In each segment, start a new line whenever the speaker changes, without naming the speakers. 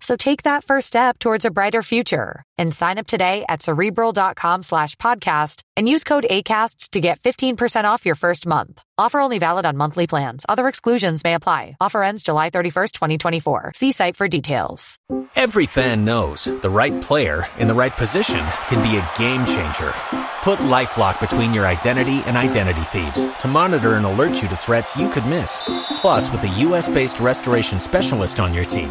So take that first step towards a brighter future and sign up today at cerebral.com slash podcast and use code ACasts to get 15% off your first month. Offer only valid on monthly plans. Other exclusions may apply. Offer ends July 31st, 2024. See site for details.
Every fan knows the right player in the right position can be a game changer. Put LifeLock between your identity and identity thieves to monitor and alert you to threats you could miss. Plus, with a U.S.-based restoration specialist on your team,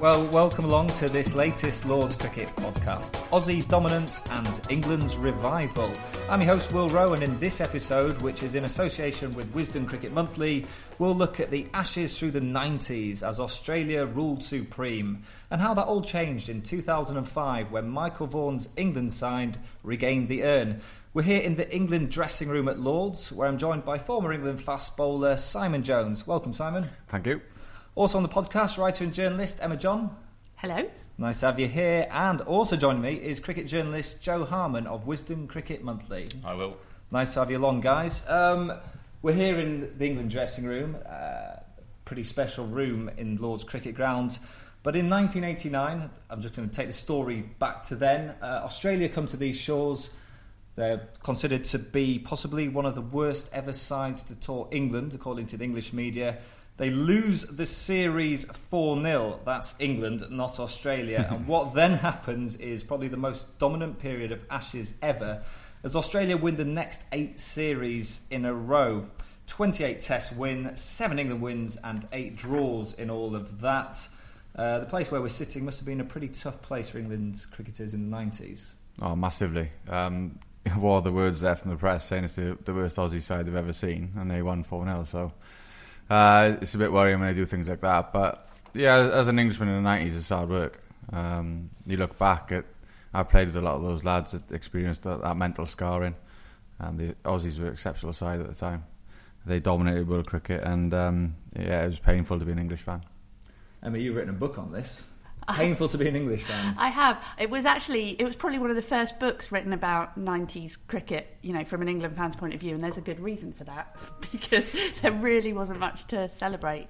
Well, welcome along to this latest Lord's Cricket podcast Aussie dominance and England's revival. I'm your host, Will Roe, and in this episode, which is in association with Wisden Cricket Monthly, we'll look at the Ashes through the 90s as Australia ruled supreme and how that all changed in 2005 when Michael Vaughan's England side regained the urn. We're here in the England dressing room at Lords, where I'm joined by former England fast bowler Simon Jones. Welcome, Simon.
Thank you.
Also on the podcast, writer and journalist Emma John.
Hello.
Nice to have you here. And also joining me is cricket journalist Jo Harman of Wisden Cricket Monthly.
I will.
Nice to have you along, guys. Um, we're here in the England dressing room, uh, pretty special room in Lord's Cricket Ground. But in 1989, I'm just going to take the story back to then. Uh, Australia come to these shores. They're considered to be possibly one of the worst ever sides to tour England, according to the English media. They lose the series 4 0. That's England, not Australia. and what then happens is probably the most dominant period of Ashes ever, as Australia win the next eight series in a row. 28 Test win, 7 England wins, and 8 draws in all of that. Uh, the place where we're sitting must have been a pretty tough place for England's cricketers in the 90s.
Oh, massively. Um, what are the words there from the press saying it's the, the worst Aussie side they've ever seen, and they won 4 0. So uh, it's a bit worrying when they do things like that. But yeah, as an Englishman in the 90s, it's hard work. Um, you look back at, I've played with a lot of those lads that experienced that, that mental scarring, and the Aussies were an exceptional side at the time. They dominated world cricket, and um, yeah, it was painful to be an English fan.
Emma, you've written a book on this. Painful to be an English fan.
I have. It was actually, it was probably one of the first books written about 90s cricket, you know, from an England fan's point of view, and there's a good reason for that, because there really wasn't much to celebrate.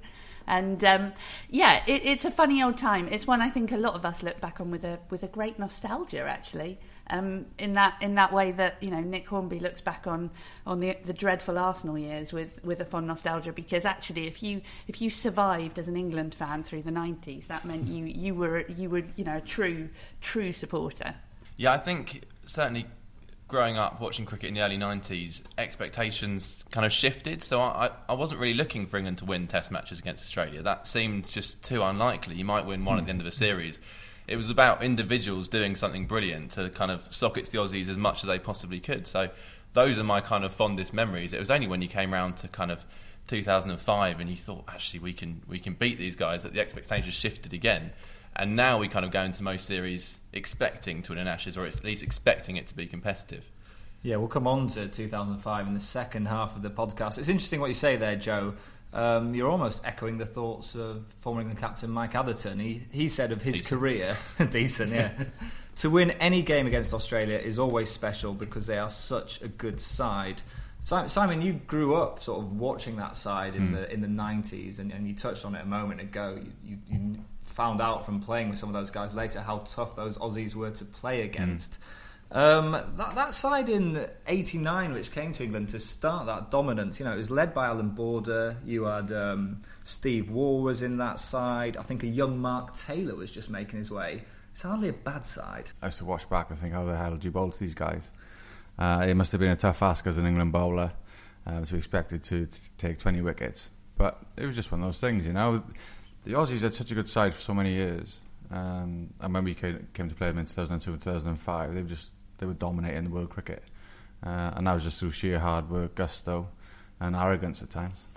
And um, yeah, it, it's a funny old time. It's one I think a lot of us look back on with a with a great nostalgia, actually. Um, in that in that way that you know Nick Hornby looks back on on the, the dreadful Arsenal years with, with a fond nostalgia because actually if you if you survived as an England fan through the 90s that meant you you were you were you know a true true supporter.
Yeah, I think certainly growing up watching cricket in the early 90s, expectations kind of shifted. So I, I wasn't really looking for England to win test matches against Australia. That seemed just too unlikely. You might win one at the end of a series. It was about individuals doing something brilliant to kind of socket the Aussies as much as they possibly could. So those are my kind of fondest memories. It was only when you came around to kind of 2005 and you thought, actually, we can, we can beat these guys, that the expectations shifted again. And now we kind of go into most series expecting to win an Ashes, or at least expecting it to be competitive.
Yeah, we'll come on to 2005 in the second half of the podcast. It's interesting what you say there, Jo. Um, you're almost echoing the thoughts of former England captain Mike Atherton. He, he said of his
Decent.
career, decent, yeah. to win any game against Australia is always special because they are such a good side. Simon, you grew up sort of watching that side in the in the 90s, and, and you touched on it a moment ago. You, you, you found out from playing with some of those guys later how tough those Aussies were to play against. Um, that, that side in '89, which came to England to start that dominance, you know, it was led by Allan Border. You had um, Steve Waugh was in that side. I think a young Mark Taylor was just making his way. It's hardly a bad side.
I used to watch back and think, how the hell did you bowl to these guys? Uh, it must have been a tough ask as an England bowler uh, to be expected to, to take 20 wickets. But it was just one of those things, you know. The Aussies had such a good side for so many years. Um, and when we came, came to play them in 2002 and 2005, they were just they were dominating the world cricket. Uh, and that was just through sheer hard work, gusto, and arrogance at times.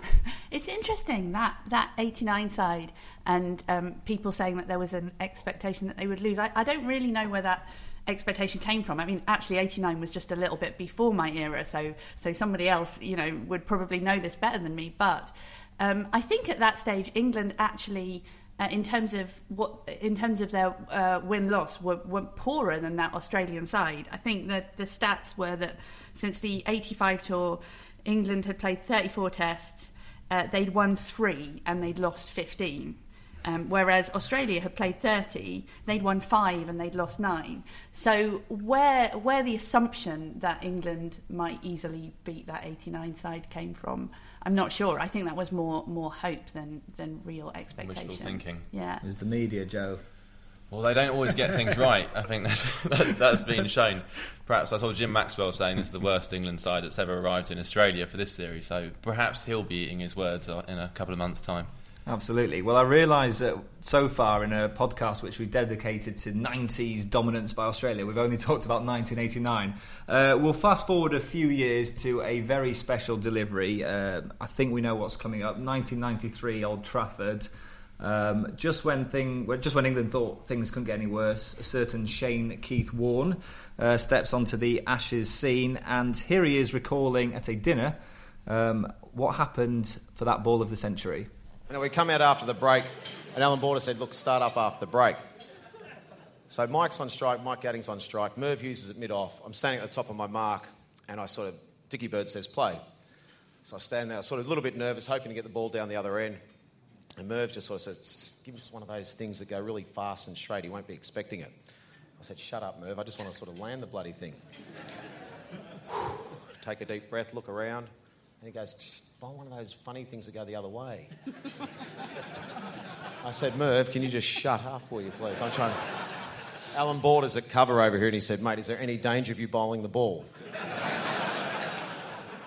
It's interesting that that 89 side and um, people saying that there was an expectation that they would lose. I, I don't really know where that expectation came from. I mean, actually, 89 was just a little bit before my era, so so somebody else, you know, would probably know this better than me. But um, I think at that stage, England actually. Uh, in terms of what, in terms of their uh, win loss, were, were poorer than that Australian side. I think that the stats were that since the '85 tour, England had played 34 tests, uh, they'd won three and they'd lost 15. Um, whereas Australia had played 30, they'd won five and they'd lost nine. So where where the assumption that England might easily beat that 89 side came from, I'm not sure. I think that was more more hope than than real expectation.
Wishful thinking.
Yeah.
Is the media, Jo.
Well, they don't always get things right. I think that's, that, that's been shown. Perhaps I saw Jim Maxwell saying it's the worst England side that's ever arrived in Australia for this series. So perhaps he'll be eating his words uh, in a couple of months' time.
Absolutely. Well, I realise that so far in a podcast which we've dedicated to 90s dominance by Australia, we've only talked about 1989. Uh, we'll fast forward a few years to a very special delivery. Uh, I think we know what's coming up. 1993, Old Trafford. Um, just when thing, just when England thought things couldn't get any worse, a certain Shane Keith Warne uh, steps onto the Ashes scene, and here he is recalling at a dinner um, what happened for that ball of the century.
Know, we come out after the break, and Allan Border said, "Look, start up after the break." So Mike's on strike, Mike Gatting's on strike, Merv Hughes is at mid-off. I'm standing at the top of my mark, and I sort of, Dickie Bird says, "Play." So I stand there, sort of a little bit nervous, hoping to get the ball down the other end. And Merv just sort of said, give us one of those things that go really fast and straight. He won't be expecting it. I said, shut up, Merv. I just want to sort of land the bloody thing. Take a deep breath, look around. And he goes, bowl one of those funny things that go the other way. I said, Merv, can you just shut up, will you, please? I'm trying to... Allan Borders at cover over here, and he said, mate, is there any danger of you bowling the ball?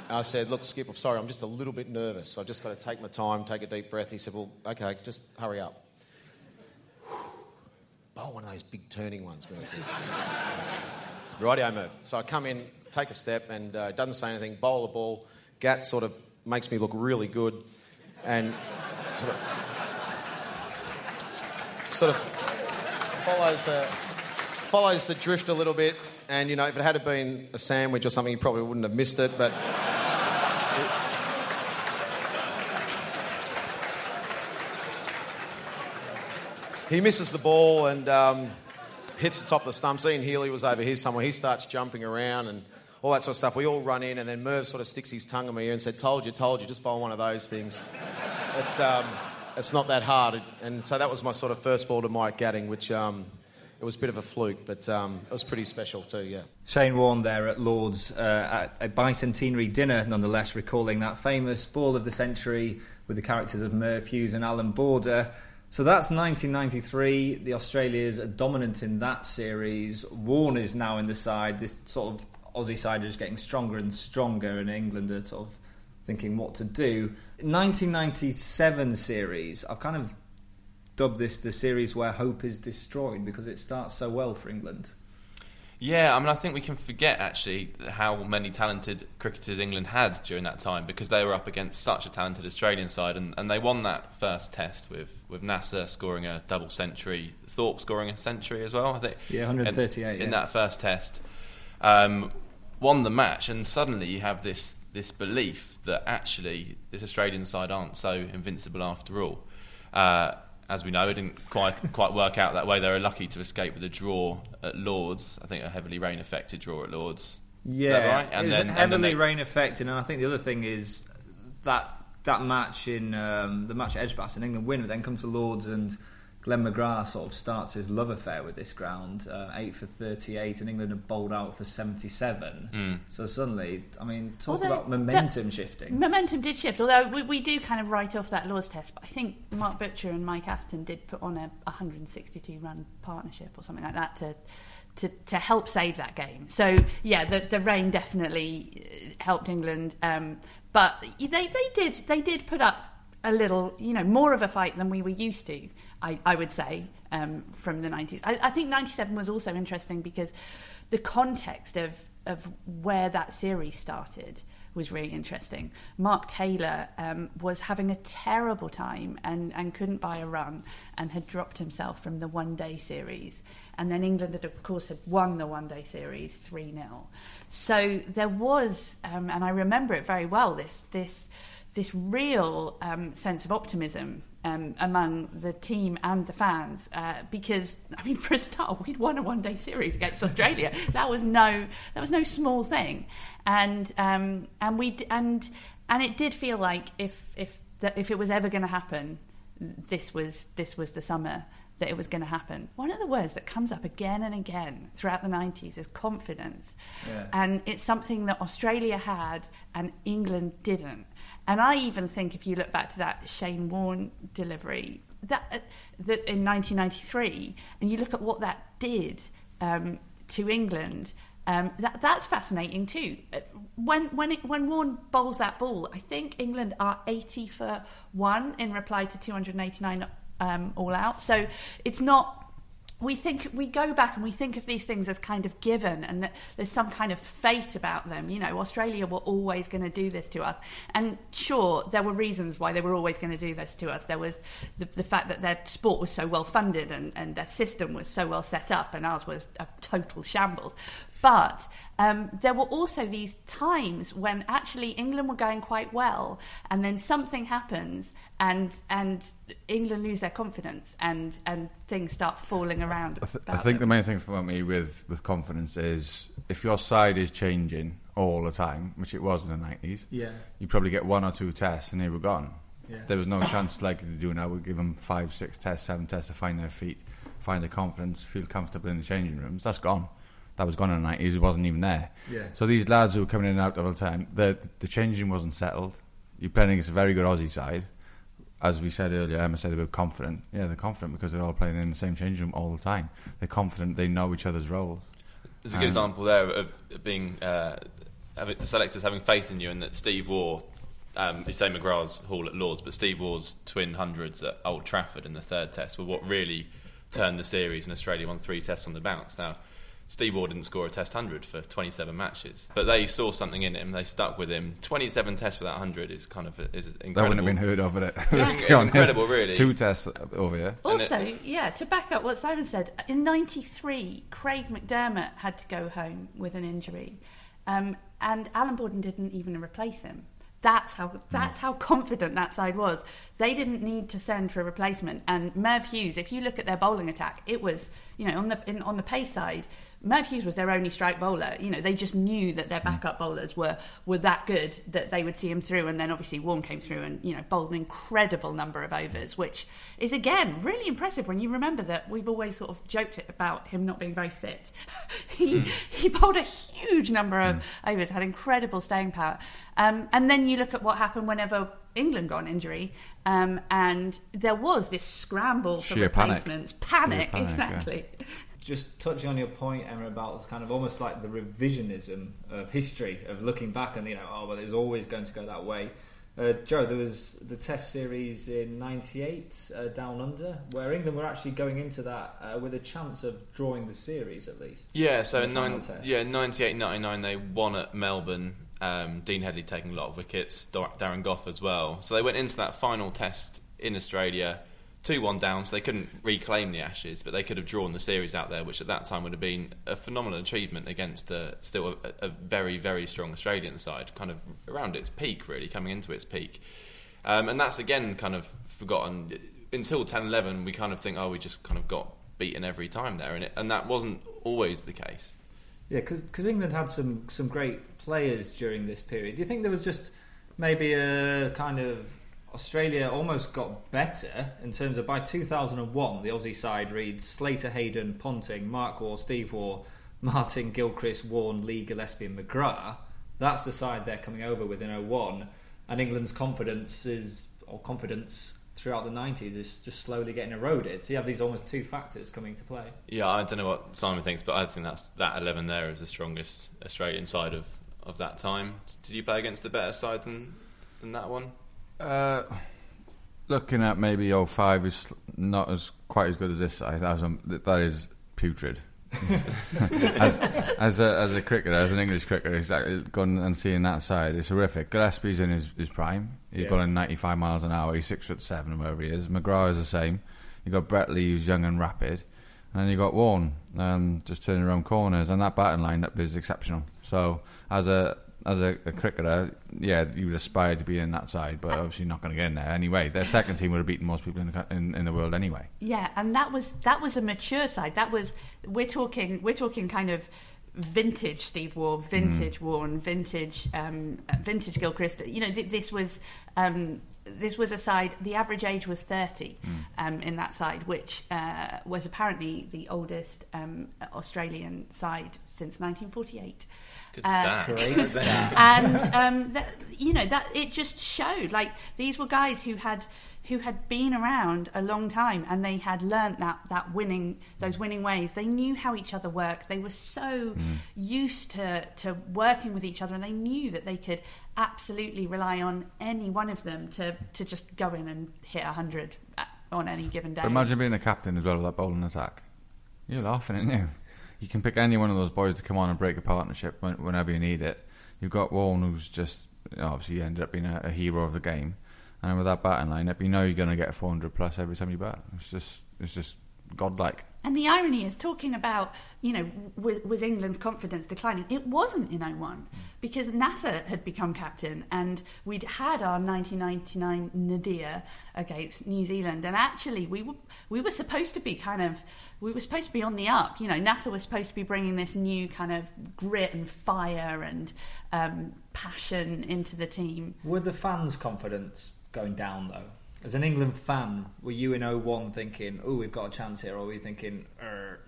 I said, Look, Skip, I'm sorry, I'm just a little bit nervous. I've just got to take my time, take a deep breath. He said, Well, okay, just hurry up. Bowl one of those big turning ones, Merv. Rightio, Merv. So I come in, take a step, and uh, doesn't say anything, bowl a ball. Gat sort of makes me look really good, and sort of, sort of follows the, follows the drift a little bit. And, you know, if it had been a sandwich or something, you probably wouldn't have missed it, but. he misses the ball and um, hits the top of the stumps. Ian Healy was over here somewhere. He starts jumping around and all that sort of stuff. We all run in, and then Merv sort of sticks his tongue in my ear and said, "Told you, told you, just bowl one of those things." it's um, it's not that hard. And so that was my sort of first ball to Mike Gatting, which um, it was a bit of a fluke, but um, it was pretty special too. Yeah.
Shane Warne there at Lord's uh, at a bicentenary dinner, nonetheless, recalling that famous ball of the century with the characters of Merv Hughes and Allan Border. So that's 1993. The Australians are dominant in that series. Warne is now in the side. This sort of Aussie side is getting stronger and stronger, and England are sort of thinking what to do. 1997 series. I've kind of dubbed this the series where hope is destroyed because it starts so well for England.
Yeah, I mean, I think we can forget actually how many talented cricketers England had during that time because they were up against such a talented Australian side, and, and they won that first test with, with Nasser scoring a double century, Thorpe scoring a century as well. I think.
Yeah, 138
in,
yeah.
in that first test. Um, won the match, and suddenly you have this this belief that actually this Australian side aren't so invincible after all. Uh, as we know, it didn't quite quite work out that way. They were lucky to escape with a draw at Lords. I think a heavily rain affected draw at Lords.
Yeah,
right?
it was heavily rain affected, and I think the other thing is that that match in um, the match at Edgbaston, in England win, but then come to Lords and Glenn McGrath sort of starts his love affair with this ground, uh, eight for thirty-eight, and England had bowled out for seventy-seven.
Mm.
So suddenly, I mean, talk
Although
about momentum shifting.
Momentum did shift, although we, we do kind of write off that Lords test. But I think Mark Butcher and Mike Atherton did put on a 162 run partnership or something like that to to, to help save that game. So yeah, the the rain definitely uh, helped England, um, but they they did they did put up a little, you know, more of a fight than we were used to. I, I would say um, from the 90s. I, I think 97 was also interesting because the context of of where that series started was really interesting. Mark Taylor um, was having a terrible time and, and couldn't buy a run and had dropped himself from the one day series. And then England, had, of course, had won the one day series 3 0. So there was, um, and I remember it very well, this, this, this real um, sense of optimism um, among the team and the fans uh, because I mean for a start we'd won a one day series against Australia. That was no that was no small thing. And um, and we and and it did feel like if if that if it was ever going to happen this was this was the summer that it was going to happen. One of the words that comes up again and again throughout the 90s is confidence.
Yeah.
and it's something that Australia had and England didn't and I even think if you look back to that Shane Warne delivery that, uh, that in 1993, and you look at what that did um, to England, um, that, that's fascinating too. Uh, When when it, when Warne bowls that ball, I think England are 80 for one in reply to 289 um, all out. So it's not we think we go back and we think of these things as kind of given and that there's some kind of fate about them. You know australia were always going to do this to us. And sure there were reasons why they were always going to do this to us. There was the, the fact that their sport was so well funded and, and their system was so well set up and ours was a total shambles but um, there were also these times when actually England were going quite well, and then something happens, and and England lose their confidence, and and things start falling around.
I, th- I
about
think the main thing for me with, with confidence is if your side is changing all the time, which it was in the 90s,
Yeah.
you probably get one or two tests and they were gone.
Yeah.
There was no chance like they do now. We give them five, six tests, seven tests to find their feet, find their confidence, feel comfortable in the changing rooms. That's gone. That was gone in the 90s. It wasn't even there.
Yeah.
So these lads who were coming in and out all the time, the, the changing wasn't settled. You're playing against a very good Aussie side. As we said earlier, Emma said they were confident. Yeah, they're confident because they're all playing in the same changing room all the time. They're confident. They know each other's roles.
There's a good
Um,
example there of being uh, having the selectors having faith in you, and that Steve Waugh, um, you say McGrath's haul at Lords, but Steve Waugh's twin hundreds at Old Trafford in the third test were what really turned the series, and Australia won three tests on the bounce. Now, Steve Waugh didn't score a test hundred for 27 matches, but they saw something in him. They stuck with him. 27 tests without 100 is kind of is incredible.
That wouldn't have been heard of, would it?
Yeah.
Let's
It's
be honest.
incredible, really.
Two tests over here.
And
Also, yeah, to back up what Simon said, in '93, Craig McDermott had to go home with an injury, um, and Allan Border didn't even replace him. That's how that's how confident that side was. They didn't need to send for a replacement. And Merv Hughes, if you look at their bowling attack, it was you know on the in, on the pace side. Merv Hughes was their only strike bowler. You know, they just knew that their backup bowlers were were that good that they would see him through. And then obviously Warne came through and you know bowled an incredible number of overs, which is again really impressive when you remember that we've always sort of joked about him not being very fit. he he bowled a huge number of overs, had incredible staying power. Um, and then you look at what happened whenever England got an injury, um, and there was this scramble for
Sheer
replacements. Panic,
Sheer panic, yeah.
Just touching on your point, Emma, about kind of almost like the revisionism of history, of looking back and, you know, oh, well, it's always going to go that way. Uh, Jo, there was the Test series in '98 uh, down under, where England were actually going into that uh, with a chance of drawing the series at least.
Yeah, so
in
in nine, yeah, 98 99 they won at Melbourne. Um, Dean Headley taking a lot of wickets, Dar- Darren Gough as well. So they went into that final test in Australia 2 1 down, so they couldn't reclaim the Ashes, but they could have drawn the series out there, which at that time would have been a phenomenal achievement against a, still a, a very, very strong Australian side, kind of around its peak, really, coming into its peak. Um, and that's again kind of forgotten. Until 10 11, we kind of think, oh, we just kind of got beaten every time there, and, it, and that wasn't always the case.
Yeah, because England had some some great players during this period. Do you think there was just maybe a kind of Australia almost got better in terms of by 2001, the Aussie side reads Slater, Hayden, Ponting, Mark Waugh, Steve Waugh, Martyn, Gilchrist, Warne, Lee, Gillespie, and McGrath. That's the side they're coming over with in 01. And England's confidence is, or confidence throughout the 90s is just slowly getting eroded. So you have these almost two factors coming to play.
Yeah, I don't know what Simon thinks, but I think that's that eleven there is the strongest Australian side of, of that time. Did you play against a better side than than that one?
Uh, looking at maybe 05 is not as quite as good as this side. That, was, um, that is putrid. as as a, as a cricketer, as an English cricketer, exactly going and seeing that side, it's horrific. Gillespie's in his, his prime. He's
Yeah.
bowling 95 miles an hour. He's six foot seven, wherever he is. McGrath is the same. You got Brett Lee, who's young and rapid, and then you got Warne, um, just turning around corners, and that batting lineup is exceptional. So as a as a, a cricketer, yeah, you would aspire to be in that side, but obviously not going to get in there anyway. Their second team would have beaten most people in the in, in the world anyway.
Yeah, and that was that was a mature side. That was we're talking we're talking kind of vintage Steve Waugh, vintage Warne, vintage um, vintage Gilchrist. You know, th- this was um, this was a side. The average age was thirty um, in that side, which uh, was apparently the oldest um, Australian side since 1948.
Good
Uh. And um, that, you know that it just showed like these were guys who had who had been around a long time and they had learnt that that winning those winning ways they knew how each other worked they were so used to to working with each other and they knew that they could absolutely rely on any one of them to to just go in and hit 100 on any given day
But imagine being a captain as well with that bowling attack. You're laughing, aren't you? You can pick any one of those boys to come on and break a partnership when, whenever you need it. You've got Warne, who's just obviously ended up being a, a hero of the game, and with that batting lineup, you know you're going to get 400 plus every time you bat. It's just it's just godlike.
And the irony is, talking about, you know, was, was England's confidence declining? It wasn't in 01 because Nasser had become captain and we'd had our 1999 Nadir against New Zealand. And actually, we were, we were supposed to be kind of, we were supposed to be on the up. You know, Nasser was supposed to be bringing this new kind of grit and fire and um, passion into the team.
Were the fans' confidence going down though? As an England fan, were you in 01 thinking, "Oh, we've got a chance here," or were you thinking, er,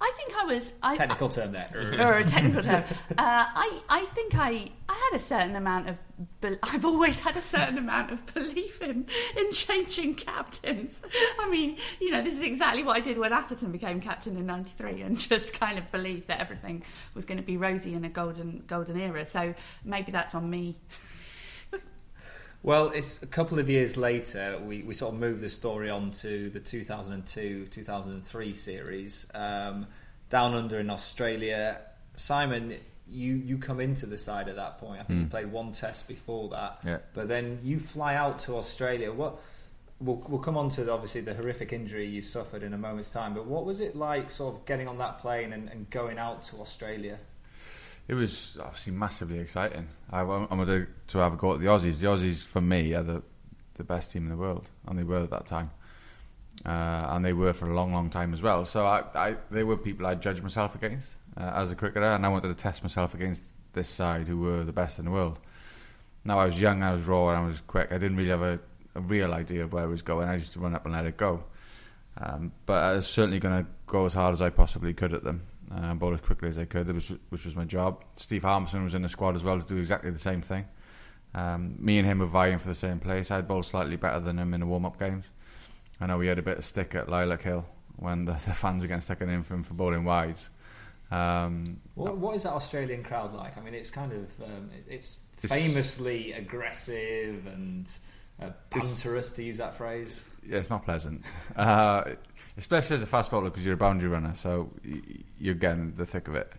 I think I was. I,
technical term there? er.
or a technical term. Uh, I, I think I, I had a certain amount of. Be- I've always had a certain amount of belief in in changing captains. I mean, you know, this is exactly what I did when Atherton became captain in '93, and just kind of believed that everything was going to be rosy in a golden golden era. So maybe that's on me.
Well, it's a couple of years later. We, we sort of moved the story on to the 2002 2003 series. Um, down under in Australia. Simon, you, you come into the side at that point. I think you played one test before that.
Yeah.
But then you fly out to Australia. What we'll, we'll come on to the, obviously the horrific injury you suffered in a moment's time. But what was it like, sort of getting on that plane and, and going out to Australia?
It was obviously massively exciting. I, wanted to, to have a go at the Aussies. The Aussies, for me, are the, the best team in the world, and they were at that time. Uh, and they were for a long, long time as well. So I, I, they were people I judged myself against uh, as a cricketer, and I wanted to test myself against this side who were the best in the world. Now I was young, I was raw, and I was quick. I didn't really have a, a real idea of where I was going. I just run up and let it go. Um, but I was certainly going to go as hard as I possibly could at them, uh, bowl as quickly as I could, which, which was my job. Steve Harmison was in the squad as well to do exactly the same thing. Um, me and him were vying for the same place. I'd bowl slightly better than him in the warm-up games. I know we had a bit of stick at Lilac Hill when the, the fans were getting sticking in for him for bowling wides. Um,
What, what is that Australian crowd like? I mean, it's kind of um, it- it's
It's-
famously aggressive and uh, banterous, to use that phrase.
yeah, it's not pleasant, uh, especially as a fast bowler because you're a boundary runner, so you're getting the thick of it.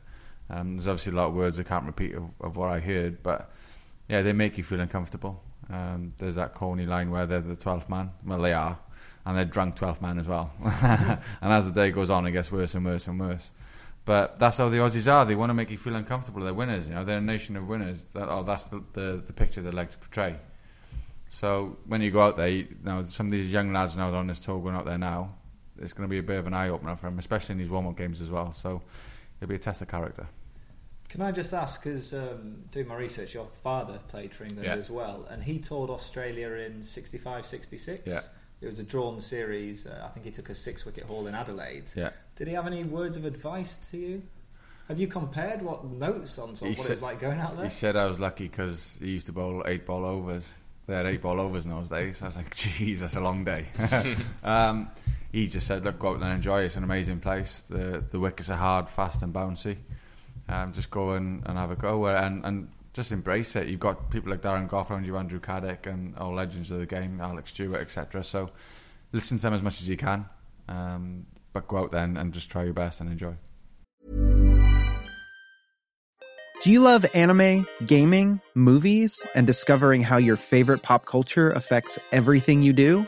Um, there's obviously a lot of words I can't repeat of, of what I heard, but yeah, they make you feel uncomfortable. Um, there's that corny line where they're the 12th man. Well, they are, and they're drunk 12th man as well. and as the day goes on, it gets worse and worse and worse. But that's how the Aussies are. They want to make you feel uncomfortable. They're winners. You know, they're a nation of winners. That, oh, that's the, the, the picture they like to portray. So when you go out there, you know, some of these young lads now on this tour going out there now, it's going to be a bit of an eye opener for him, especially in these warm up games as well. So it'll be a test of character.
Can I just ask, because um, doing my research, your father played for England
Yeah.
as well, and he toured Australia in 65 66.
Yeah.
It was a drawn series. Uh, I think he took a six wicket haul in Adelaide.
Yeah.
Did he have any words of advice to you? Have you compared what notes on sort of
He
what it
said-
was like going out there?
He said I was lucky because he used to bowl eight ball overs. They had eight ball overs in those days. I was like, geez, that's a long day. um, he just said, look, go out and enjoy. It's an amazing place. The the wickets are hard, fast, and bouncy. Um, just go and, and have a go and, and just embrace it. You've got people like Darren Gough around you, Andrew Caddick, and all legends of the game, Alex Stewart, etc. So listen to them as much as you can, um, but go out there and just try your best and enjoy.
Do you love anime, gaming, movies, and discovering how your favorite pop culture affects everything you do?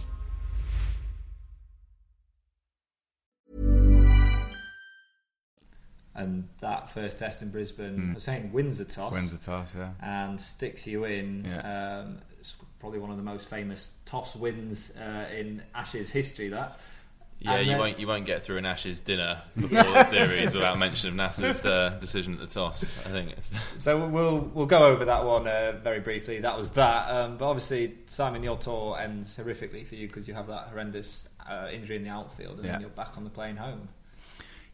And that first test in Brisbane, I was saying wins the toss.
Wins the toss, yeah.
and sticks you in.
Yeah.
Um, it's probably one of the most famous toss wins uh, in Ashes history. That.
Yeah,
And
you
then-
won't you won't get through an Ashes dinner before the series without mention of Nasser's uh, decision at the toss. I think it's
So we'll we'll go over that one uh, very briefly. That was that. Um, but obviously, Simon, your tour ends horrifically for you because you have that horrendous uh, injury in the outfield, and
Yeah.
then you're back on the plane home.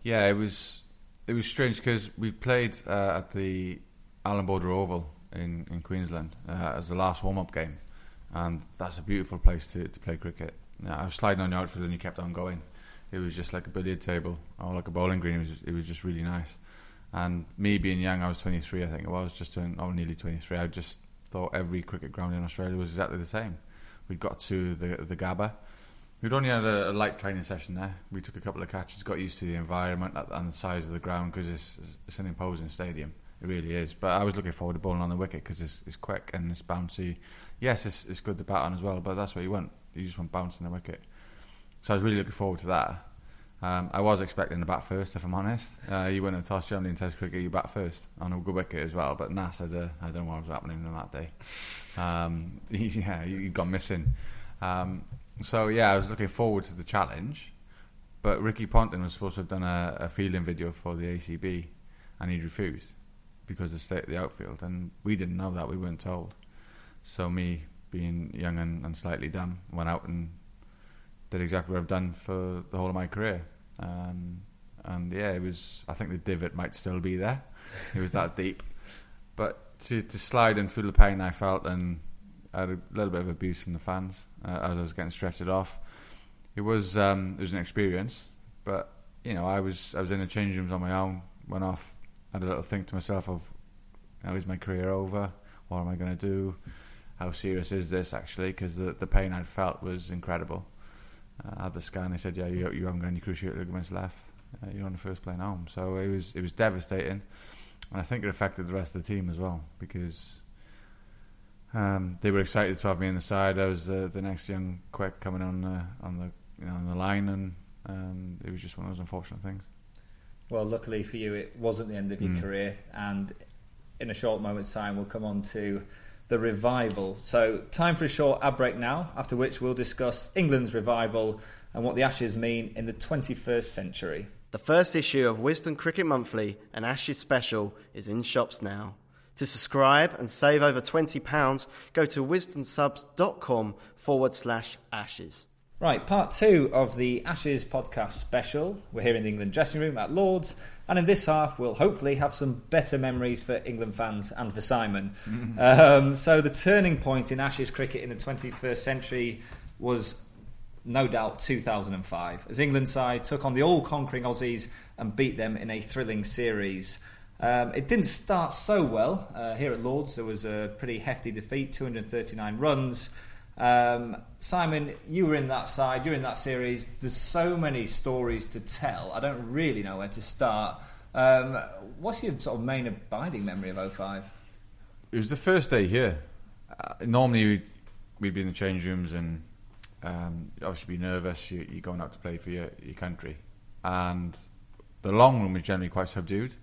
Yeah, it was it was strange because we played uh, at the Allan Border Oval in, in Queensland uh, as the last warm up game, and that's a beautiful place to, to play cricket. I was sliding on the outfield and you kept on going. It was just like a billiard table or like a bowling green. It was it was just really nice. And me being young, I was 23, I think I was, just turned, oh, nearly 23. I just thought every cricket ground in Australia was exactly the same. We got to the the Gabba. We'd only had a, a light training session there. We took a couple of catches, got used to the environment and the size of the ground because it's, it's an imposing stadium. It really is. But I was looking forward to bowling on the wicket because it's, it's quick and it's bouncy. Yes, it's, it's good to bat on as well, but that's what you want. You just want bouncing the wicket. So I was really looking forward to that. Um, I was expecting the bat first, if I'm honest. Uh, you win a toss, generally in Test cricket, you bat first on a good wicket as well. But Nas I don't know what was happening on that day. Um, yeah, you, you got missing. Um, so yeah, I was looking forward to the challenge. But Ricky Ponting was supposed to have done a, a fielding video for the ACB, and he refused because of the state of the outfield, and we didn't know that. We weren't told. So me, being young and, and slightly dumb, went out and did exactly what I've done for the whole of my career. Um, and yeah, it was. I think the divot might still be there. It was that deep. But to, to slide and feel the pain I felt, and I had a little bit of abuse from the fans uh, as I was getting stretched off. It was um, it was an experience, but you know I was I was in the change rooms on my own. Went off, had a little think to myself of, how is my career over? What am I going to do? How serious is this actually? Because the the pain I'd felt was incredible. Uh, I had the scan. They said, "Yeah, you, you haven't got any cruciate ligaments left. Uh, you're on the first plane home." So it was it was devastating, and I think it affected the rest of the team as well because um, they were excited to have me in the side. I was the the next young quick coming on the on the you know, on the line, and um, it was just one of those unfortunate things.
Well, luckily for you, it wasn't the end of your
Mm.
career, and in a short moment's time, we'll come on to the revival. So, time for a short ad break now, after which we'll discuss England's revival and what the Ashes mean in the 21st century.
The first issue of Wisden Cricket Monthly, an Ashes special, is in shops now. To subscribe and save over £20, go to wisdomsubs.com forward slash ashes.
Right, part two of the Ashes podcast special. We're here in the England dressing room at Lords, and in this half, we'll hopefully have some better memories for England fans and for Simon. Um, so, the turning point in Ashes cricket in the 21st century was no doubt 2005, as England side took on the all conquering Aussies and beat them in a thrilling series. Um, it didn't start so well uh, here at Lords. There was a pretty hefty defeat, 239 runs. Um, Simon, you were in that side, you're in that series. There's so many stories to tell. I don't really know where to start. Um, what's your sort of main abiding memory of 05?
It was the first day here. Uh, normally, we'd, we'd be in the change rooms and um, obviously be nervous. You, you're going out to play for your, your country. And the long room is generally quite subdued.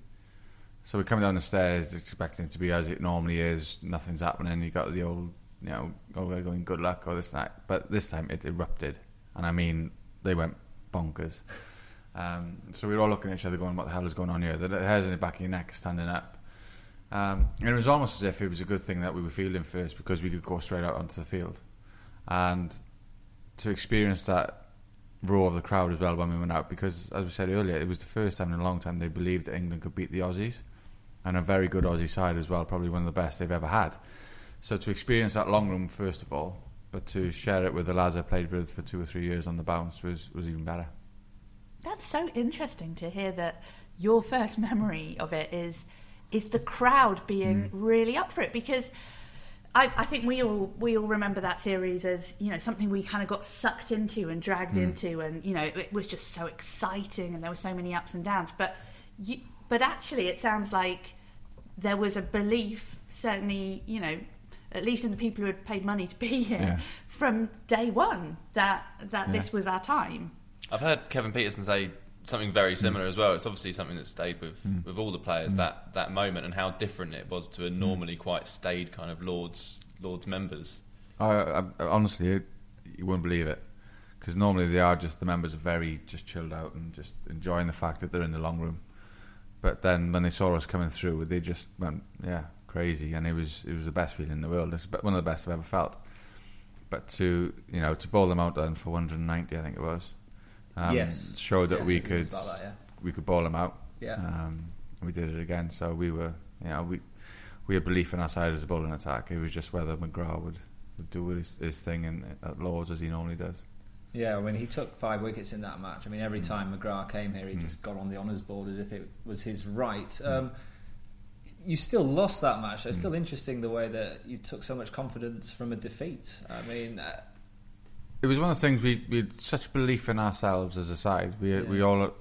So we're coming down the stairs expecting it to be as it normally is. Nothing's happening. You got the old, you know, oh, going good luck or this and that. But this time it erupted. And I mean, they went bonkers. Um, so we were all looking at each other going, what the hell is going on here? The hairs in the back of your neck are standing up. Um, and it was almost as if it was a good thing that we were fielding first because we could go straight out onto the field. And to experience that roar of the crowd as well when we went out, because as we said earlier, it was the first time in a long time they believed that England could beat the Aussies and a very good Aussie side as well, probably one of the best they've ever had. So to experience that long room first of all, but to share it with the lads I played with for two or three years on the bounce was, was even better.
That's so interesting to hear that your first memory of it is is the crowd being mm. really up for it because I, I, think we all we all remember that series as you know something we kind of got sucked into and dragged mm. into, and you know it was just so exciting, and there were so many ups and downs. But you, but actually, it sounds like there was a belief, certainly, you know, at least in the people who had paid money to be here yeah. from day one, that that yeah. this was our time.
I've heard Kevin Pietersen say something very similar mm. as well. It's obviously something that stayed with mm. with all the players mm. that that moment and how different it was to a mm. normally quite staid kind of Lords Lords members.
I, I, honestly, you wouldn't believe it because normally they are just the members are very just chilled out and just enjoying the fact that they're in the long room. But then when they saw us coming through, they just went, yeah, crazy, and it was it was the best feeling in the world. It's one of the best I've ever felt. But to you know to bowl them out then for 190, I think it was. Um,
yes.
Showed that
yeah,
we could
that, yeah.
we could bowl them out.
Yeah.
Um, we did it again. So we were, you know, we we had belief in our side as a bowling attack. It was just whether McGrath would, would do his, his thing in, at Lords as he normally does.
Yeah, I mean, he took five wickets in that match. I mean, every mm. time McGrath came here, he mm. just got on the honours board as if it was his right. Mm. Um, you still lost that match. It's mm. still interesting the way that you took so much confidence from a defeat. I mean, uh,
it was one of the things we, we had such belief in ourselves as a side. We yeah. we all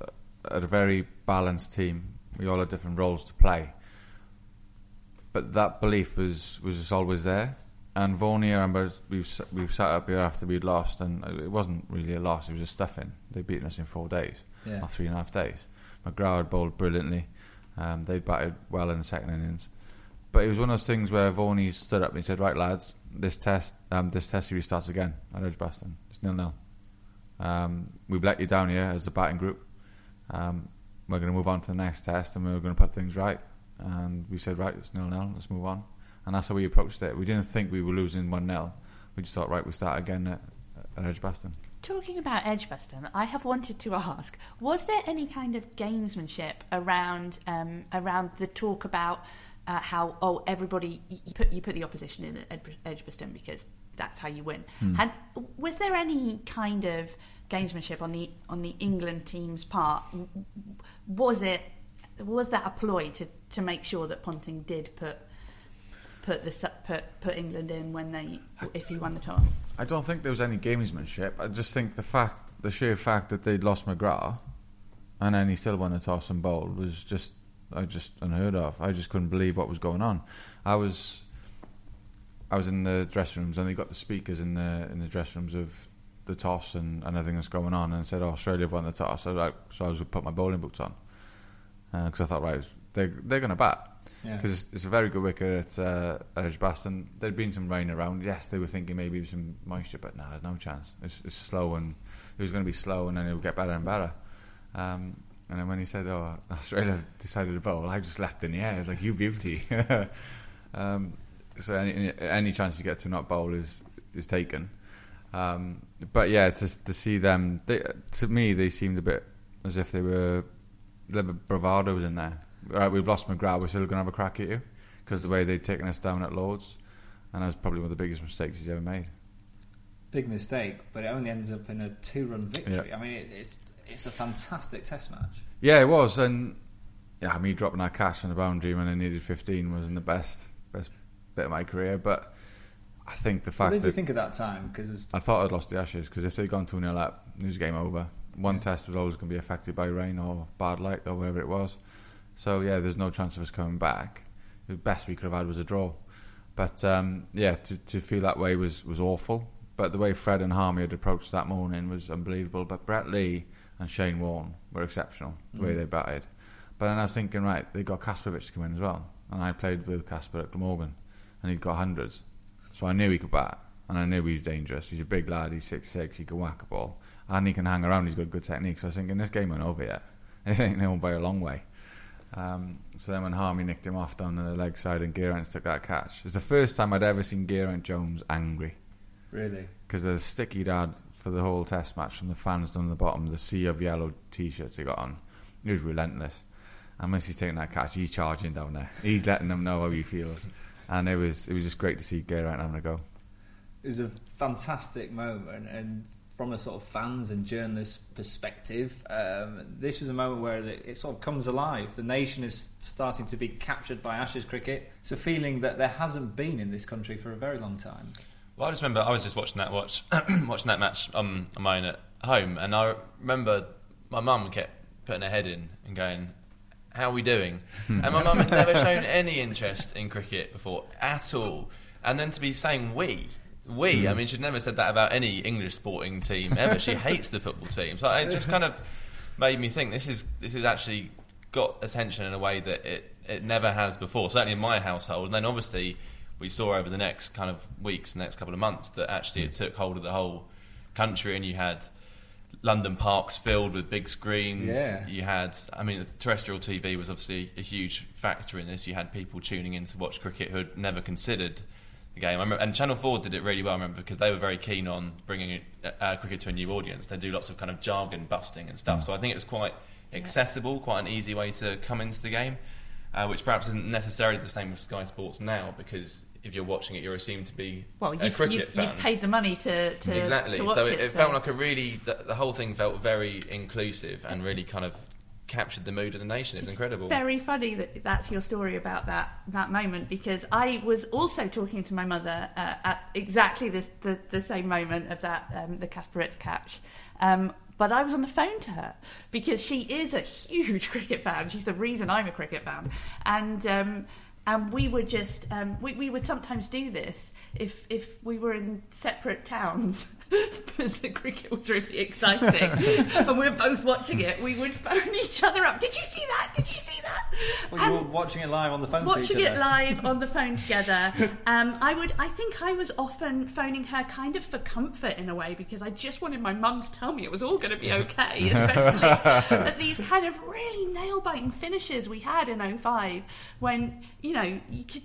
had a very balanced team. We all had different roles to play, but that belief was was just always there. And Vaughan, I remember we've we've sat up here after we'd lost, and it wasn't really a loss; it was a stuffing. They'd beaten us in four days,
yeah.
or three and a half days. McGrath had bowled brilliantly. Um, they'd batted well in the second innings, but it was one of those things where Vaughan stood up and he said, "Right, lads, this test, um, this test series starts again at Edgbaston. It's nil nil. Um, we've let you down here as a batting group. Um, we're going to move on to the next test, and we're going to put things right." And we said, "Right, it's nil nil. Let's move on." And that's how we approached it. We didn't think we were losing one 0 We just thought, right, we start again at, at Edgbaston.
Talking about Edgbaston, I have wanted to ask: Was there any kind of gamesmanship around um, around the talk about uh, how oh everybody you put you put the opposition in at Edgbaston because that's how you win? Hmm. Was there any kind of gamesmanship on the on the England team's part? Was it was that a ploy to, to make sure that Ponting did put put the put put England in when they if he won the toss.
I don't think there was any gamesmanship. I just think the fact, the sheer fact that they'd lost McGrath, and then he still won the toss and bowled was just, I just unheard of. I just couldn't believe what was going on. I was, I was in the dressing rooms and they got the speakers in the in the dressing rooms of the toss and, and everything that's going on, and said, "Oh, Australia won the toss." So, like, so I was put my bowling boots on because uh, I thought, right, they're they're going to bat because yeah. it's, a very good wicket at, uh. There'd been some rain around. Yes, they were thinking maybe some moisture, but no, there's no chance. It's, it's slow and it was going to be slow, and then it would get better and better. Um, and then when he said, "Oh, Australia decided to bowl," I just leapt in the air. It's like you beauty. um, so any, any chance you get to not bowl is is taken. Um, but yeah, to to see them, they, to me, they seemed a bit as if they were bit bravado was in there right, we've lost McGrath, we're still going to have a crack at you because the way they'd taken us down at Lords, and that was probably one of the biggest mistakes he's ever made.
big mistake, but it only ends up in a two-run victory.
Yeah.
I mean, it, it's it's a fantastic Test match.
Yeah, it was, and yeah, me dropping our cash on the boundary when I needed 15 wasn't the best best bit of my career, but I think the fact.
What
did
you think at that time? Because
I thought I'd lost the Ashes because if they'd gone 2 0 up, it was game over. One test was always going to be affected by rain or bad light or whatever it was. So, yeah, there's no chance of us coming back. The best we could have had was a draw. But, um, yeah, to, to feel that way was, was awful. But the way Fred and Harmy had approached that morning was unbelievable. But Brett Lee and Shane Warne were exceptional, the way
Mm.
they batted. But then I was thinking, right, they got Kasprowicz to come in as well. And I played with Casper at Glamorgan, and he'd got hundreds. So I knew he could bat, and I knew he was dangerous. He's a big lad, he's six six, he can whack a ball, and he can hang around, he's got good technique. So I was thinking, this game ain't over yet. It ain't over by a long way. Um, so then when Harmy nicked him off down the leg side and Geraint took that catch, it's the first time I'd ever seen Geraint Jones angry.
Really?
Because the stick he'd had for the whole test match from the fans down the bottom, the sea of yellow t-shirts he got on, he was relentless. And once he's taking that catch, he's charging down there. He's letting them know how he feels. And it was it was just great to see Geraint having a go.
it was a fantastic moment, and from a sort of fans and journalists perspective, um, this was a moment where it, it sort of comes alive. The nation is starting to be captured by Ashes cricket. It's a feeling that there hasn't been in this country for a very long time.
Well, I just remember I was just watching that watch, watching that match um, on my own at home, and I remember my mum kept putting her head in and going, "How are we doing?" and my mum had never shown any interest in cricket before at all, and then to be saying "we." We, I hmm. mean, she'd never said that about any English sporting team ever. She hates the football team, so it just kind of made me think this is this has actually got attention in a way that it, it never has before. Certainly in my household, and then obviously we saw over the next kind of weeks, the next couple of months, that actually it hmm. took hold of the whole country, and you had London parks filled with big screens.
Yeah.
You had, I mean, terrestrial TV was obviously a huge factor in this. You had people tuning in to watch cricket who had never considered the game. I remember, and Channel 4 did it really well, I remember, because they were very keen on bringing uh, cricket to a new audience. They do lots of kind of jargon busting and stuff. So I think it was quite accessible, quite an easy way to come into the game, uh, which perhaps isn't necessarily the same with Sky Sports now, because if you're watching it, you're assumed to be
Well,
a
you've,
cricket
you've,
fan.
you've paid the money to, to
exactly.
to watch
so
it.
it, it
so-
felt like a really the, the whole thing felt very inclusive and really kind of captured the mood of the nation. It's, incredible.
Very funny that that's your story about that that moment because I was also talking to my mother uh, at exactly this the, the same moment of that um, the Kasprowicz catch. Um, but I was on the phone to her because she is a huge cricket fan. She's the reason I'm a cricket fan, and um, and we would just um, we we would sometimes do this if if we were in separate towns because the cricket was really exciting and we're both watching it. We would phone each other up. Did you see that? Did you see that?
Well, you were watching it live on the phone
watching it live on the phone together. Um, I would. I think I was often phoning her kind of for comfort in a way because I just wanted my mum to tell me it was all going to be okay. Especially at these kind of really nail biting finishes we had in 05 when you know you could.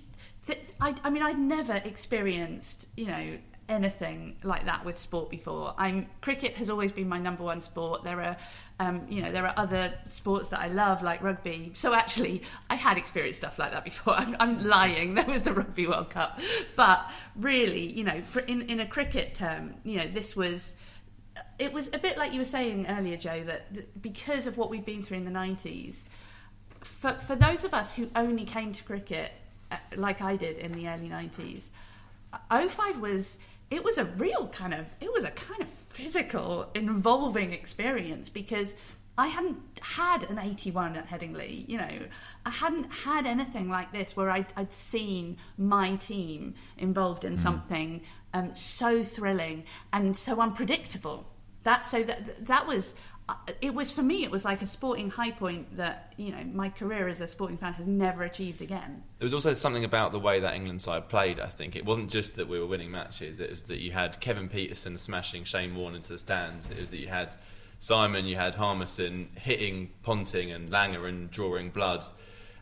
I, I mean, I'd never experienced you know anything like that with sport before. I'm cricket has always been my number one sport. There are, um, you know, there are other sports that I love like rugby. So actually, I had experienced stuff like that before. I'm, I'm lying. There was the Rugby World Cup, but really, you know, for, in in a cricket term, you know, this was. It was a bit like you were saying earlier, Jo, that, because of what we've been through in the 90s, for, for those of us who only came to cricket uh, like I did in the early 90s, 05 was it was a real kind of it was a kind of physical involving experience because I hadn't had an 81 at Headingley, you know. I hadn't had anything like this where I'd, I'd seen my team involved in something um, so thrilling and so unpredictable. That so that that was it was for me. It was like a sporting high point that you know my career as a sporting fan has never achieved again.
There was also something about the way that England side played. I think it wasn't just that we were winning matches; it was that you had Kevin Pietersen smashing Shane Warne into the stands. It was that you had Simon, you had Harmison hitting Ponting and Langer and drawing blood.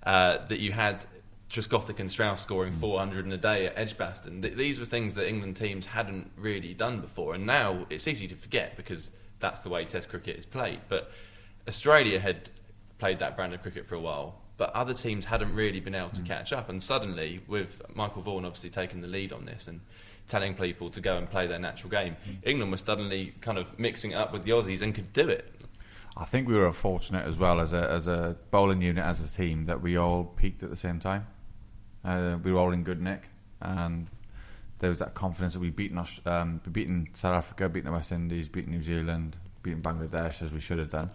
Uh, that you had Trescothick and Strauss scoring 400 in a day at Edgbaston. Th- these were things that England teams hadn't really done before, and now it's easy to forget because that's the way Test cricket is played. But Australia had played that brand of cricket for a while, but other teams hadn't really been able to catch up. And suddenly, with Michael Vaughan obviously taking the lead on this and telling people to go and play their natural game. England was suddenly kind of mixing it up with the Aussies and could do it.
I think we were fortunate as well as a as a bowling unit as a team that we all peaked at the same time. Uh, we were all in good nick, and there was that confidence that we beaten Aus- um, we beaten South Africa, beaten the West Indies, beaten New Zealand, beaten Bangladesh as we should have done.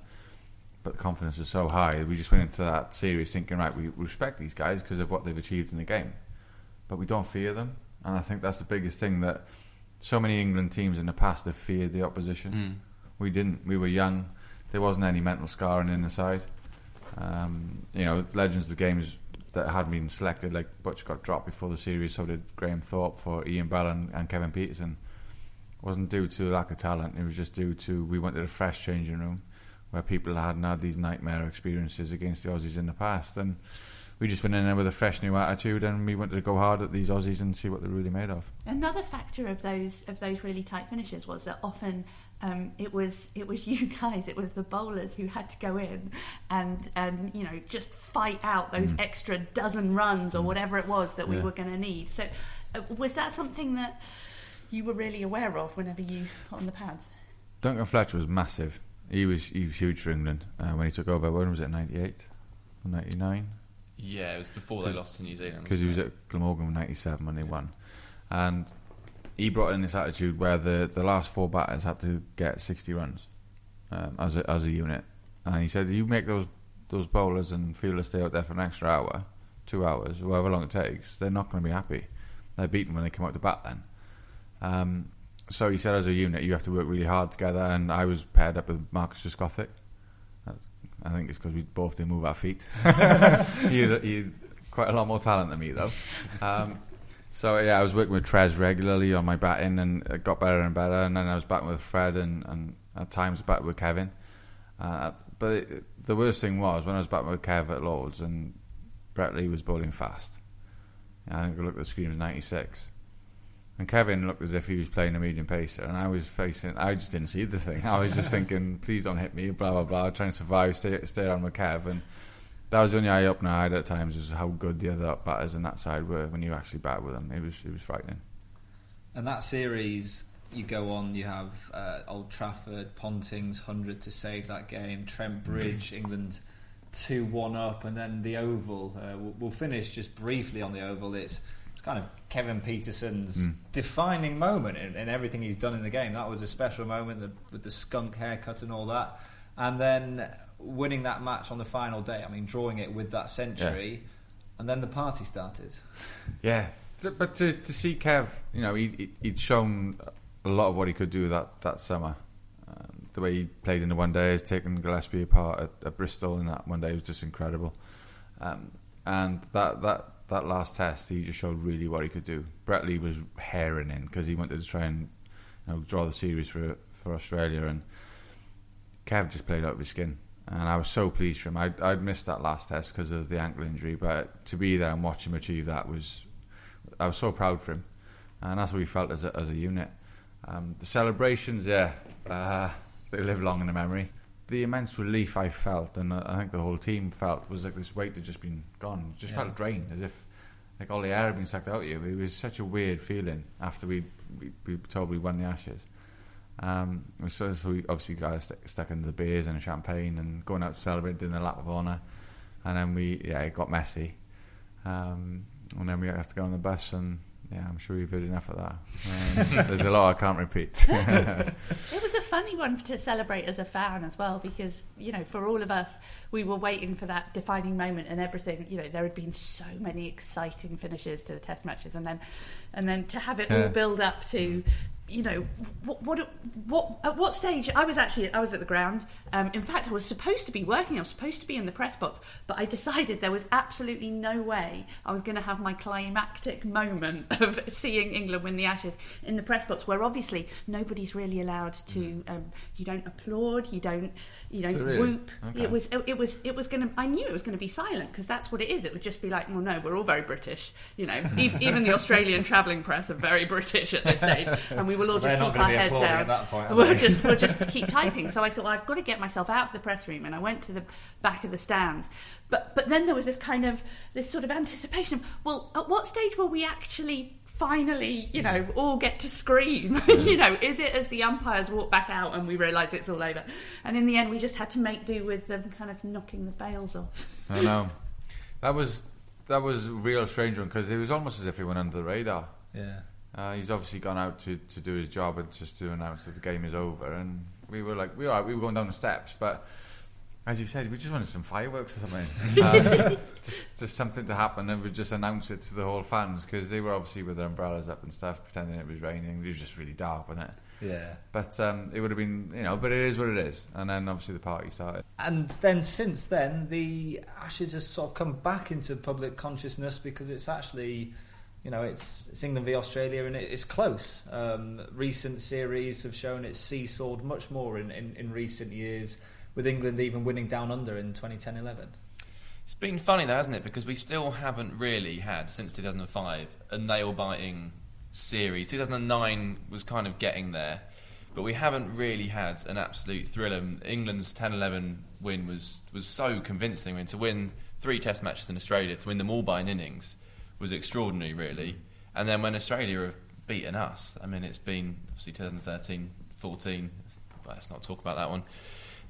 But the confidence was so high, we just went into that series thinking, right, we respect these guys because of what they've achieved in the game, but we don't fear them. And I think that's the biggest thing that so many England teams in the past have feared the opposition.
Mm.
We didn't. We were young. There wasn't any mental scarring in the side. Um, you know, legends of the games that had been selected, like Butch got dropped before the series, so did Graham Thorpe for Ian Bell and, and Kevin Pietersen. Wasn't due to lack of talent. It was just due to we wanted a fresh changing room where people hadn't had these nightmare experiences against the Aussies in the past, and we just went in there with a fresh new attitude, and we wanted to go hard at these Aussies and see what they're really made of.
Another factor of those of those really tight finishes was that often um, it was it was you guys, it was the bowlers who had to go in and and you know just fight out those
Mm.
extra dozen runs or whatever it was that we
Yeah.
were going to need. So uh, was that something that you were really aware of whenever you on the pads?
Duncan Fletcher was massive. He was he was huge for England uh, when he took over. When was it? Ninety eight, ninety nine.
Yeah, it was before they lost to New Zealand.
because he was at Glamorgan in '97 when they won, and he brought in this attitude where the, the last four batters had to get 60 runs um, as a, as a unit, and he said, "You make those those bowlers and fielders stay out there for an extra hour, two hours, however long it takes. They're not going to be happy. They're beaten when they come out to bat then." Um, so he said, as a unit, you have to work really hard together, and I was paired up with Marcus Trescothick. I think it's because we both didn't move our feet. had, quite a lot more talent than me, though. Um, so yeah, I was working with Trez regularly on my batting, and it got better and better. And then I was batting with Fred, and, and at times batting with Kevin. Uh, but it, the worst thing was when I was batting with Kev at Lords, and Brett Lee was bowling fast. I think I looked at the screen, it was 96. And Kevin looked as if he was playing a medium pacer, and I was facing. I just didn't see the thing. I was just thinking, "Please don't hit me." Blah blah blah. Trying to survive, stay stay on with Kev, and that was the only eye opener I had at times was how good the other batters in that side were when you actually bat with them. It was it was frightening.
And that series, you go on, you have uh, Old Trafford, Ponting's 100 to save that game, Trent Bridge, England 2 1 up, and then the Oval. Uh, we'll, we'll finish just briefly on the Oval. It's, it's kind of Kevin Pietersen's
Mm.
defining moment in, in everything he's done in the game. That was a special moment the, with the skunk haircut and all that. And then winning that match on the final day, I mean, drawing it with that century, and then the party started.
Yeah, but to to see Kev, you know, he he- he'd shown a lot of what he could do that that summer. Um, the way he played in the one day, has taken Gillespie apart at, at Bristol in that one day was just incredible. Um, and that that that last test, he just showed really what he could do. Brett Lee was herring in because he wanted to try and you know, draw the series for for Australia, and Kev just played out of his skin. And I was so pleased for him. I'd, I'd missed that last test because of the ankle injury, but to be there and watch him achieve that was, I was so proud for him, and that's what we felt as a, as a unit. Um, the celebrations, yeah, uh, they live long in the memory. The immense relief I felt, and uh, I think the whole team felt, was like this weight had just been gone. Just
Yeah.
felt drained, as if like all the air had been sucked out of you. It was such a weird feeling after we we, we told we won the Ashes. Um, so, so we obviously got st- stuck into the beers and champagne and going out to celebrate, doing the lap of honour, and then we yeah it got messy, um, and then we have to go on the bus and yeah I'm sure you've heard enough of that. Um, there's a lot I can't repeat.
It was a funny one to celebrate as a fan as well because, you know, for all of us, we were waiting for that defining moment and everything. You know, there had been so many exciting finishes to the test matches and then and then to have it
Yeah.
all build up to you know what, what what at what stage I was actually I was at the ground. Um, in fact I was supposed to be working. I was supposed to be in the press box but I decided there was absolutely no way I was going to have my climactic moment of seeing England win the Ashes in the press box where obviously nobody's really allowed to um, you don't applaud you don't you don't
really?
whoop.
Okay.
it was it, it was it was going to I knew it was going to be silent because that's what it is. It would just be like well no we're all very British you know. E- even the Australian travelling press are very British at this stage and we will all
They're
just
not
keep our
be
head
applauding
down
at that point,
we'll just we'll just keep typing so I thought well, I've got to get myself out of the press room and I went to the back of the stands but but then there was this kind of this sort of anticipation of well at what stage will we actually finally, you know, all get to scream? you know, is it as the umpires walk back out and we realise it's all over? And in the end, we just had to make do with them kind of knocking the bails off.
I know. That was that was a real strange one because it was almost as if he went under the radar.
Yeah.
Uh, he's obviously gone out to, to do his job and just to announce that the game is over. And we were like, we were, we were going down the steps, but as you said, we just wanted some fireworks or something. um, just, just something to happen and we just announce it to the whole fans because they were obviously with their umbrellas up and stuff, pretending it was raining. It was just really dark, wasn't it?
Yeah.
But um, it would have been, you know, but it is what it is. And then obviously the party started.
And then since then, the Ashes has sort of come back into public consciousness because it's actually, you know, it's, it's England v Australia and it's close. Um, recent series have shown it's seesawed much more in, in, in recent years, with England even winning down under in 2010 11.
It's been funny though, hasn't it? Because we still haven't really had since 2005 a nail biting series. 2009 was kind of getting there, but we haven't really had an absolute thriller. England's 10-11 win was was so convincing. I mean, to win three Test matches in Australia, to win them all by an innings, was extraordinary, really. And then when Australia have beaten us, I mean, it's been obviously 2013, 14. Let's not talk about that one.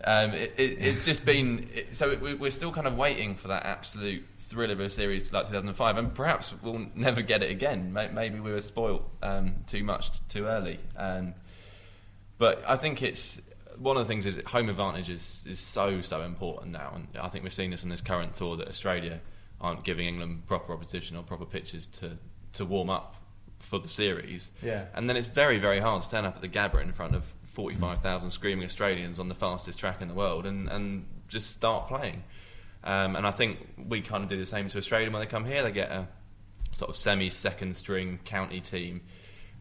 Um, it, it, it's just been it, so it, we're still kind of waiting for that absolute thrill of a series like 2005, and perhaps we'll never get it again. Maybe we were spoilt um, too much too early. Um, but I think it's one of the things is home advantage is, is so so important now, and I think we're seeing this in this current tour that Australia aren't giving England proper opposition or proper pitches to to warm up for the series.
Yeah.
And then it's very very hard to turn up at the Gabba in front of 45,000 screaming Australians on the fastest track in the world and, and just start playing. Um, and I think we kind of do the same to Australia when they come here. They get a sort of semi second string county team.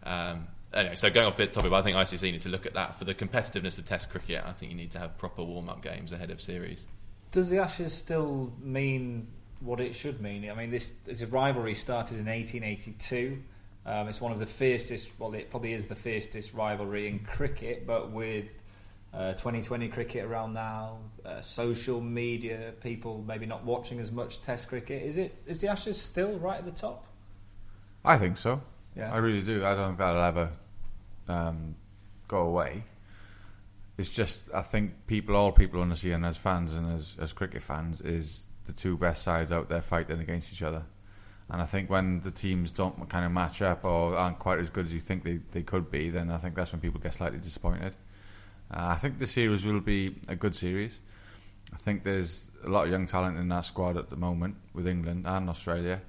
Um, anyway, so going off a bit topic, but I think ICC need to look at that for the competitiveness of Test cricket. I think you need to have proper warm up games ahead of series.
Does the Ashes still mean what it should mean? I mean, this, this rivalry started in 1882. Um, it's one of the fiercest, well, it probably is the fiercest rivalry in cricket, but with uh, 2020 cricket around now, uh, social media, people maybe not watching as much Test cricket. Is it? Is the Ashes still right at the top?
I think so.
Yeah.
I really do. I don't think that'll ever um, go away. It's just, I think people, all people want to see, and as fans and as, as cricket fans, is the two best sides out there fighting against each other. And I think when the teams don't kind of match up or aren't quite as good as you think they, they could be, then I think that's when people get slightly disappointed. Uh, I think the series will be a good series. I think there's a lot of young talent in that squad at the moment with England and Australia.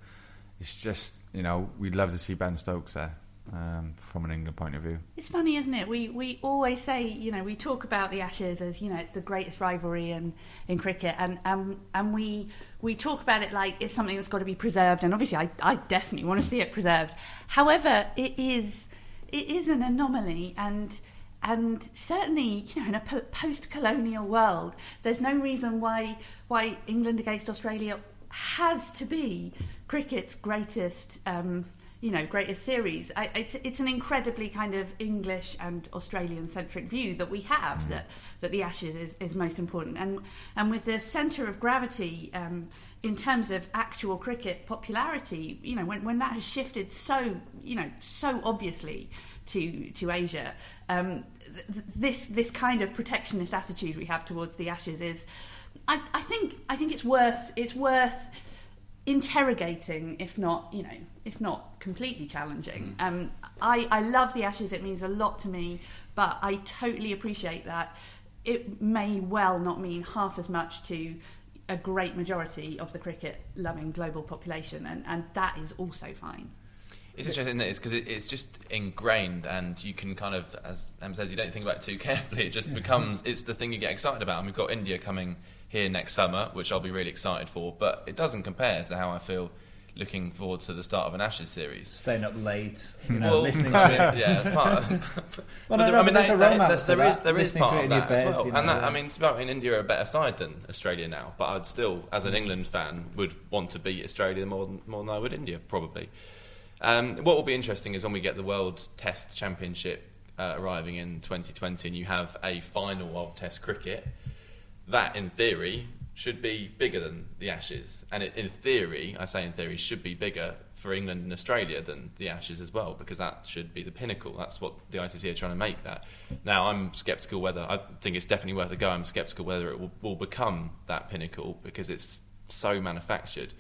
It's just, you know, we'd love to see Ben Stokes there um, from an England point of view.
It's funny, isn't it? We we always say, you know, we talk about the Ashes as, you know, it's the greatest rivalry in, in cricket, and and and we we talk about it like it's something that's got to be preserved, and obviously, I I definitely want to see it preserved. However, it is it is an anomaly, and. And certainly, you know, in a post-colonial world, there's no reason why why England against Australia has to be cricket's greatest um, you know greatest series. I, it's it's an incredibly kind of English and Australian centric view that we have mm. that that the Ashes is, is most important, and and with the centre of gravity. Um, in terms of actual cricket popularity, you know, when, when that has shifted so, you know, so obviously to to Asia, um, th- this this kind of protectionist attitude we have towards the Ashes is, I, I think I think it's worth it's worth interrogating, if not, you know, if not completely challenging. Mm. Um, I, I love the Ashes, it means a lot to me, but I totally appreciate that it may well not mean half as much to a great majority of the cricket loving global population, and, and that is also fine.
It's interesting that it's because it, it's just ingrained, and you can kind of, as Em says, you don't think about it too carefully. It just becomes it's the thing you get excited about. And we've got India coming here next summer, which I'll be really excited for. But it doesn't compare to how I feel looking forward to the start of an Ashes series.
Staying up late, you know, well, listening to it.
Yeah, part,
well, no, no, I mean, there's a romance.
there is there is part
of
that
bed,
as well.
You know,
and that, I mean, I mean, India are a better side than Australia now, but I'd still, as an England fan, would want to beat Australia more than more than I would India, probably. Um, what will be interesting is when we get the World Test Championship uh, arriving in 2020, and you have a final of Test cricket. That, in theory, should be bigger than the Ashes, and it, in theory, I say in theory, should be bigger for England and Australia than the Ashes as well, because that should be the pinnacle. That's what the ICC are trying to make that. Now, I'm sceptical whether I think it's definitely worth a go. I'm sceptical whether it will, will become that pinnacle because it's so manufactured.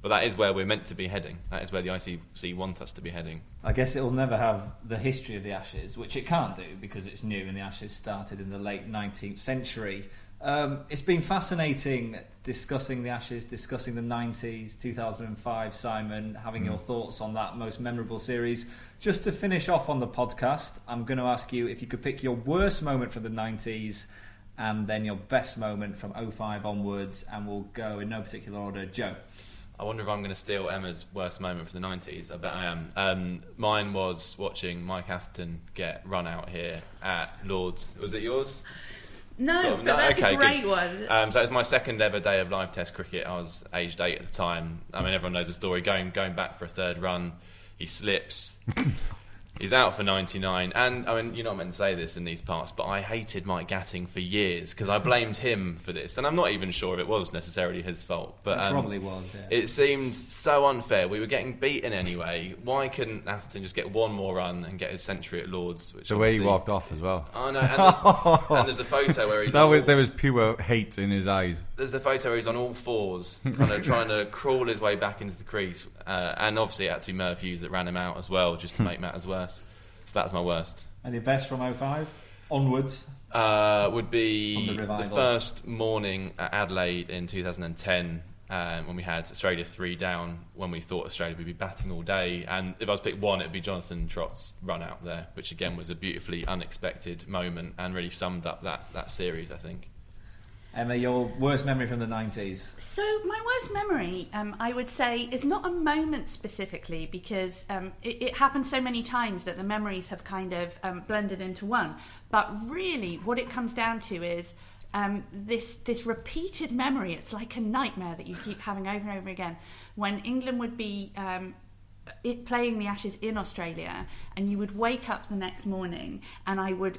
But that is where we're meant to be heading. That is where the ICC want us to be heading.
I guess it'll never have the history of the Ashes, which it can't do because it's new and the Ashes started in the late 19th century. Um, it's been fascinating discussing the Ashes, discussing the 90s, 2005, Simon, having mm. your thoughts on that most memorable series. Just to finish off on the podcast, I'm going to ask you if you could pick your worst moment from the 90s and then your best moment from 05 onwards, and we'll go in no particular order. Jo.
I wonder if I'm going to steal Emma's worst moment from the 90s. I bet I am. Um, mine was watching Mike Atherton get run out here at Lords. Was it yours?
No, but no, that's okay, a great good. one.
Um, so it was my second ever day of live Test cricket. I was aged eight at the time. I mean, everyone knows the story. Going going back for a third run, he slips. He's out for 99. And, I mean, you're not meant to say this in these parts, but I hated Mike Gatting for years because I blamed him for this. And I'm not even sure if it was necessarily his fault. But
um, It probably was, yeah.
It seemed so unfair. We were getting beaten anyway. Why couldn't Atherton just get one more run and get his century at Lords?
Which the way he walked off as well.
Oh, no. And there's, and there's a photo where he's.
That was, there was pure hate in his eyes.
There's the photo where he's on all fours, kind of trying to crawl his way back into the crease. Uh, and obviously, it had to be Merv Hughes that ran him out as well, just to make matters worse. So that's my worst.
And your best from 05 onwards?
Uh, would be the, the, first morning at Adelaide in 2010 um, when we had Australia three down when we thought Australia would be batting all day. And if I was to pick one, it would be Jonathan Trott's run out there, which again was a beautifully unexpected moment and really summed up that, that series, I think.
Emma, your worst memory from the 90s?
So, my worst memory, um, I would say, is not a moment specifically because um, it, it, happened so many times that the memories have kind of um, blended into one. But really, what it comes down to is um, this, this repeated memory. It's like a nightmare that you keep having over and over again. When England would be um, it, playing the Ashes in Australia, and you would wake up the next morning, and I would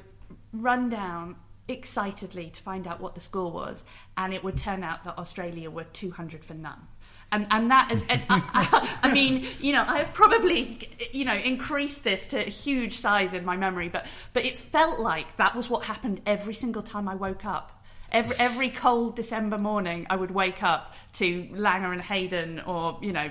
run down excitedly to find out what the score was, and it would turn out that Australia were 200 for none. And, and that is, I, I, I, mean, you know, I've probably, you know, increased this to a huge size in my memory, but, but it felt like that was what happened every single time I woke up. Every, every cold December morning, I would wake up to Langer and Hayden or, you know,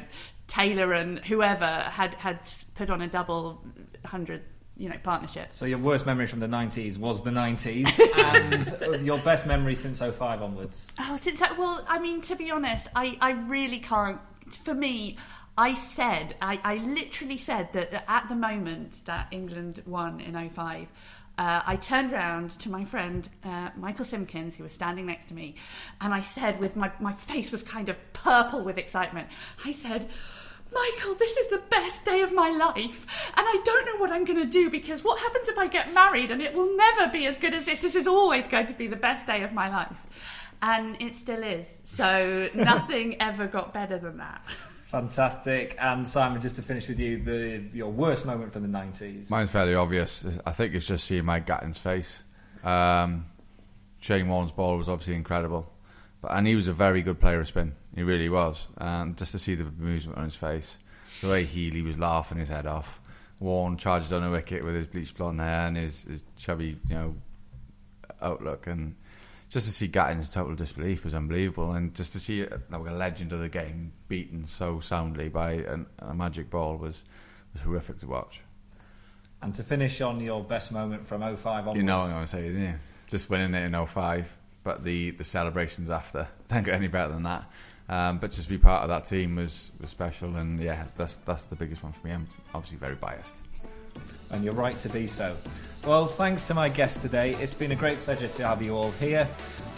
Taylor and whoever had, had put on a double hundred you know partnership.
So your worst memory from the nineties was the nineties, and your best memory since 05 onwards.
Oh, since I, well, I mean, to be honest, I I really can't. For me. I said, I, I literally said that at the moment that England won in 05, uh, I turned around to my friend uh, Michael Simpkins, who was standing next to me, and I said, with my, my face was kind of purple with excitement, I said, Michael, this is the best day of my life, and I don't know what I'm going to do because what happens if I get married and it will never be as good as this? This is always going to be the best day of my life. And it still is. So nothing ever got better than that.
Fantastic. And Simon, just to finish with you, the your worst moment from the 90s?
Mine's fairly obvious. I think it's just seeing Mike Gatting's face. Um, Shane Warne's ball was obviously incredible. But, and he was a very good player of spin. He really was. And just to see the amusement on his face, the way Healy was laughing his head off. Warne charges on a wicket with his bleached blonde hair and his, his chubby, you know, outlook. And just to see Gatting's total disbelief was unbelievable. And just to see like a legend of the game beaten so soundly by an, a magic ball was, was horrific to watch.
And to finish on your best moment from 05 onwards.
You know what I'm going to say, didn't you? Just winning it in 05 but the, the celebrations after don't get any better than that. Um, but just to be part of that team was, was special, and yeah, that's that's the biggest one for me. I'm obviously very biased.
And you're right to be so. Well, thanks to my guest today. It's been a great pleasure to have you all here.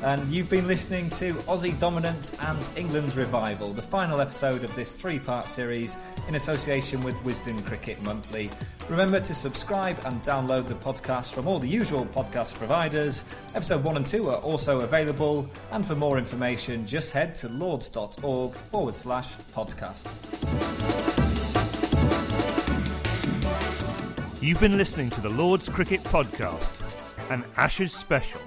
And you've been listening to Aussie Dominance and England's Revival, the final episode of this three part series in association with Wisden Cricket Monthly. Remember to subscribe and download the podcast from all the usual podcast providers. Episode 1 and 2 are also available. And for more information, just head to lords.org forward slash podcast.
You've been listening to the Lords Cricket Podcast, an Ashes special.